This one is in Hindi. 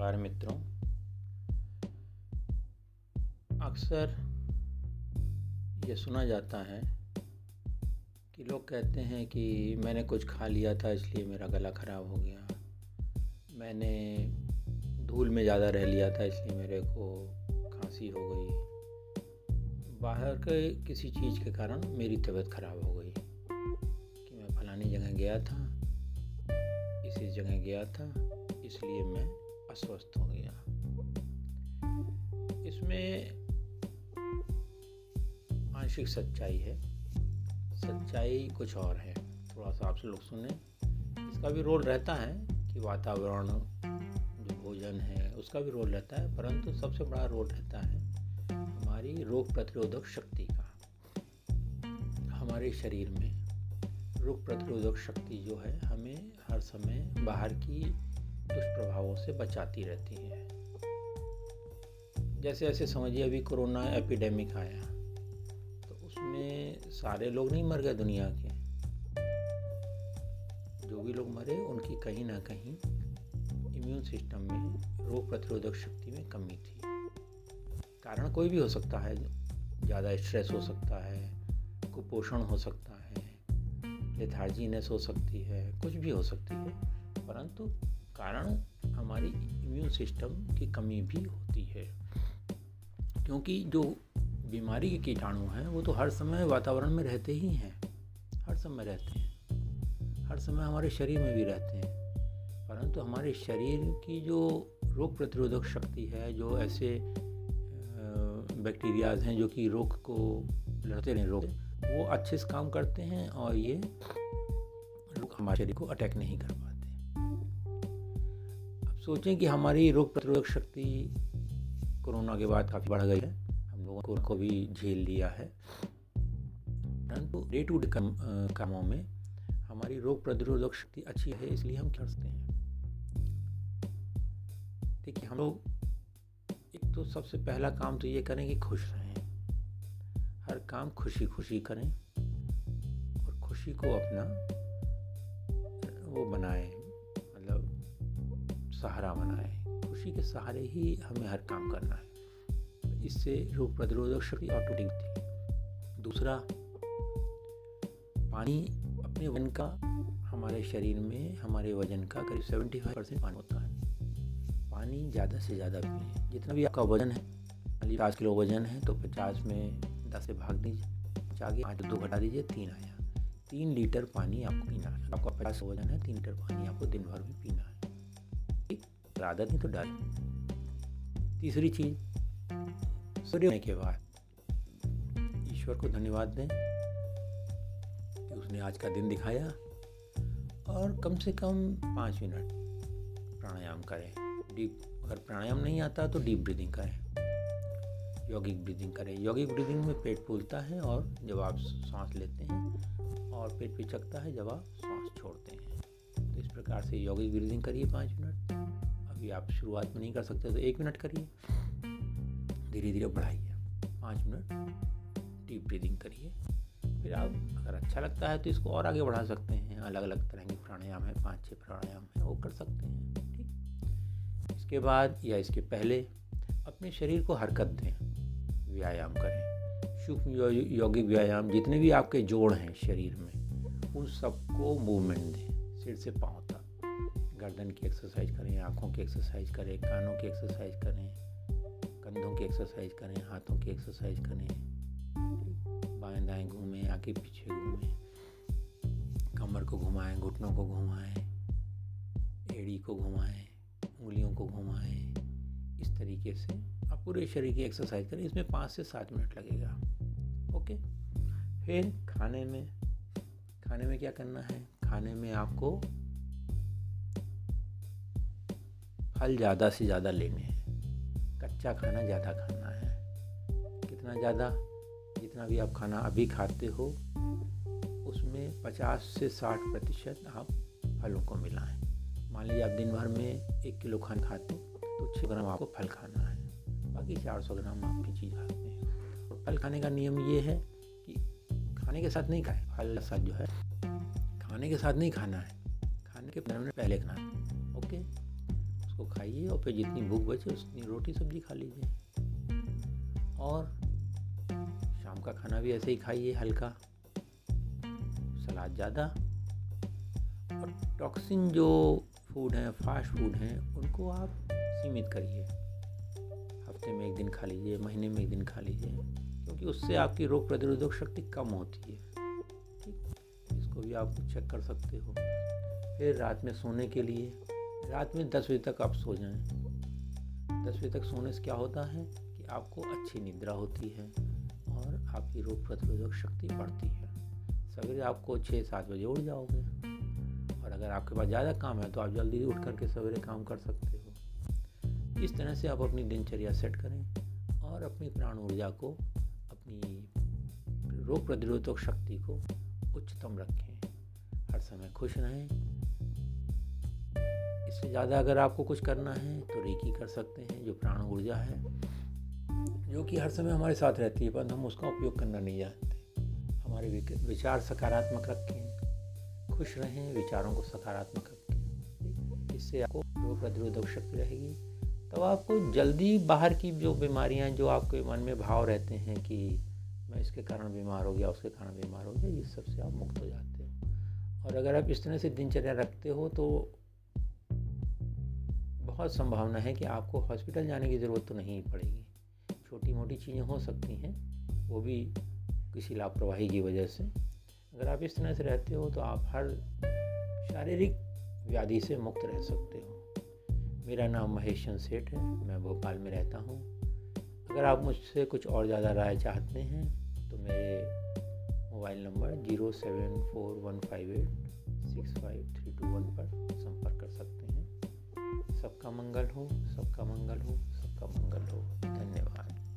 नमस्कार मित्रों। अक्सर ये सुना जाता है कि लोग कहते हैं कि मैंने कुछ खा लिया था, इसलिए मेरा गला ख़राब हो गया। मैंने धूल में ज़्यादा रह लिया था, इसलिए मेरे को खांसी हो गई। बाहर के किसी चीज़ के कारण मेरी तबीयत ख़राब हो गई कि मैं फलानी जगह गया था, इसी जगह गया था, इसलिए मैं अस्वस्थ हो गया। इसमें आंशिक सच्चाई है। सच्चाई कुछ और है। थोड़ा सा आपसे लोग सुने। इसका भी रोल रहता है कि वातावरण, जो भोजन है, उसका भी रोल रहता है, परंतु सबसे बड़ा रोल रहता है हमारी रोग प्रतिरोधक शक्ति का। हमारे शरीर में रोग प्रतिरोधक शक्ति जो है, हमें हर समय बाहर की दुष्प्रभावों से बचाती रहती है। जैसे ऐसे समझिए अभी कोरोना एपिडेमिक आया तो उसमें सारे लोग नहीं मर गए दुनिया के। जो भी लोग मरे, उनकी कहीं ना कहीं इम्यून सिस्टम में, रोग प्रतिरोधक शक्ति में कमी थी। कारण कोई भी हो सकता है, ज़्यादा स्ट्रेस हो सकता है, कुपोषण हो सकता है लेथार्जीनेस हो सकती है, कुछ भी हो सकती है, परंतु कारण हमारी इम्यून सिस्टम की कमी भी होती है। क्योंकि जो बीमारी के कीटाणु हैं, वो तो हर समय वातावरण में रहते ही हैं। हर समय रहते हैं। हर समय हमारे शरीर में भी रहते हैं। परंतु हमारे शरीर की जो रोग प्रतिरोधक शक्ति है, जो ऐसे बैक्टीरियाज हैं जो कि रोग को लड़ते नहीं, रोग, वो अच्छे से काम करते हैं और ये हमारे शरीर को अटैक नहीं कर पाते। सोचें कि हमारी रोग प्रतिरोधक शक्ति कोरोना के बाद काफ़ी बढ़ गई है। हम लोगों को भी झेल लिया है। परंतु डे टू डे कामों में हमारी रोग प्रतिरोधक शक्ति अच्छी है, इसलिए हम सकते हैं। देखिए, हम लोग एक तो सबसे पहला काम तो ये करें कि खुश रहें। हर काम खुशी खुशी करें और खुशी को अपना वो बनाए। सहारा बना है खुशी के सहारे ही हमें हर काम करना है। इससे रोग प्रतिरोधक शक्ति ऑटोमेटिक थी। दूसरा, पानी अपने वज़न का, हमारे शरीर में, हमारे वज़न का करीब सेवेंटी फाइव परसेंट पानी होता है। पानी ज़्यादा से ज़्यादा पिए जितना भी आपका वज़न है, पचास किलो वज़न है तो पचास में दस से भाग दीजिए। पचास आठ दो घटा दीजिए, तीन आया। तीन लीटर पानी आपको पीना है। आपका पचास वज़न है, तीन लीटर पानी आपको दिन भर में पीना है। आदत नहीं तो डर। तीसरी चीज़, सूर्य होने के बाद ईश्वर को धन्यवाद दें कि उसने आज का दिन दिखाया और कम से कम पाँच मिनट प्राणायाम करें। डीप, अगर प्राणायाम नहीं आता तो डीप ब्रीदिंग करें। यौगिक ब्रीदिंग करें। यौगिक ब्रीदिंग में पेट फूलता है और जब आप सांस लेते हैं और पेट पिचकता है जब आप सांस छोड़ते हैं। तो इस प्रकार से यौगिक ब्रीदिंग करिए पाँच मिनट। अभी आप शुरुआत में नहीं कर सकते तो एक मिनट करिए। धीरे धीरे बढ़ाइए। पाँच मिनट। डीप ब्रीदिंग करिए। फिर आप, अगर अच्छा लगता है तो इसको और आगे बढ़ा सकते हैं। अलग अलग तरह के प्राणायाम है पाँच छः प्राणायाम है, वो कर सकते हैं, ठीक? इसके बाद या इसके पहले अपने शरीर को हरकत दें। व्यायाम करें। सूक्ष्म यौगिक व्यायाम, जितने भी आपके जोड़ हैं शरीर में, उन सबको मूवमेंट दें। सिर से पाँव तक। गर्दन की एक्सरसाइज करें, आँखों की एक्सरसाइज करें, कानों की एक्सरसाइज करें, कंधों की एक्सरसाइज करें, हाथों की एक्सरसाइज करें। बाएँ दाएँ घूमें, आगे पीछे घूमें। कमर को घुमाएँ, घुटनों को घुमाएँ, एड़ी को घुमाएँ, उंगलियों को घुमाएँ। इस तरीके से आप पूरे शरीर की एक्सरसाइज करें। इसमें पाँच से सात मिनट लगेगा। ओके? फिर खाने में खाने में क्या करना है? खाने में आपको फल ज़्यादा से ज़्यादा लेने हैं। कच्चा खाना ज़्यादा खाना है। कितना ज़्यादा, जितना भी आप खाना अभी खाते हो, उसमें 50 से 60 प्रतिशत आप फलों को मिलाएँ। मान लीजिए आप दिन भर में एक किलो खाना खाते तो छः ग्राम आपको फल खाना है। बाकी 400 ग्राम आप भी चीज़ खाते हैं। और फल खाने का नियम ये है कि खाने के साथ नहीं खाएँ। फल के साथ जो है, खाने के साथ नहीं खाना है। खाने के पंद्रह मिनट पहले खाना है। ओके? उसको खाइए और फिर जितनी भूख बचे उतनी रोटी सब्ज़ी खा लीजिए। और शाम का खाना भी ऐसे ही खाइए हल्का। सलाद ज़्यादा। और टॉक्सिन जो फ़ूड हैं फास्ट फ़ूड हैं उनको आप सीमित करिए। हफ़्ते में एक दिन खा लीजिए महीने में एक दिन खा लीजिए क्योंकि उससे आपकी रोग प्रतिरोधक शक्ति कम होती है। ठीक? इसको भी आप चेक कर सकते हो। फिर रात में सोने के लिए रात में दस बजे तक आप सो जाएँ। दस बजे तक सोने से क्या होता है कि आपको अच्छी निद्रा होती है और आपकी रोग प्रतिरोधक शक्ति बढ़ती है। सवेरे आपको छः सात बजे उठ जाओगे और अगर आपके पास ज़्यादा काम है तो आप जल्दी उठ करके सवेरे काम कर सकते हो। इस तरह से आप अपनी दिनचर्या सेट करें और अपनी प्राण ऊर्जा को, अपनी रोग प्रतिरोधक शक्ति को उच्चतम रखें। हर समय खुश रहें। इससे ज़्यादा अगर आपको कुछ करना है तो रेकी कर सकते हैं, जो प्राण ऊर्जा है, जो कि हर समय हमारे साथ रहती है, परंतु हम उसका उपयोग करना नहीं जानते। हमारे विचार सकारात्मक रखें, खुश रहें, विचारों को सकारात्मक रखें। इससे आपको रोग प्रतिरोधक शक्ति रहेगी। तब आपको जल्दी बाहर की जो बीमारियाँ जो आपके मन में भाव रहते हैं कि मैं इसके कारण बीमार हो गया, उसके कारण बीमार हो गया इस सबसे आप मुक्त हो जाते हो। और अगर आप इस तरह से दिनचर्या रखते हो तो बहुत संभावना है कि आपको हॉस्पिटल जाने की ज़रूरत तो नहीं पड़ेगी। छोटी मोटी चीज़ें हो सकती हैं, वो भी किसी लापरवाही की वजह से। अगर आप इस तरह से रहते हो तो आप हर शारीरिक व्याधि से मुक्त रह सकते हो। मेरा नाम महेश चंद सेठ है, मैं भोपाल में रहता हूँ। अगर आप मुझसे कुछ और ज़्यादा राय चाहते हैं तो मेरे mobile number zero seven four one five eight six five three two one सबका मंगल हो सबका मंगल हो सबका मंगल हो। धन्यवाद।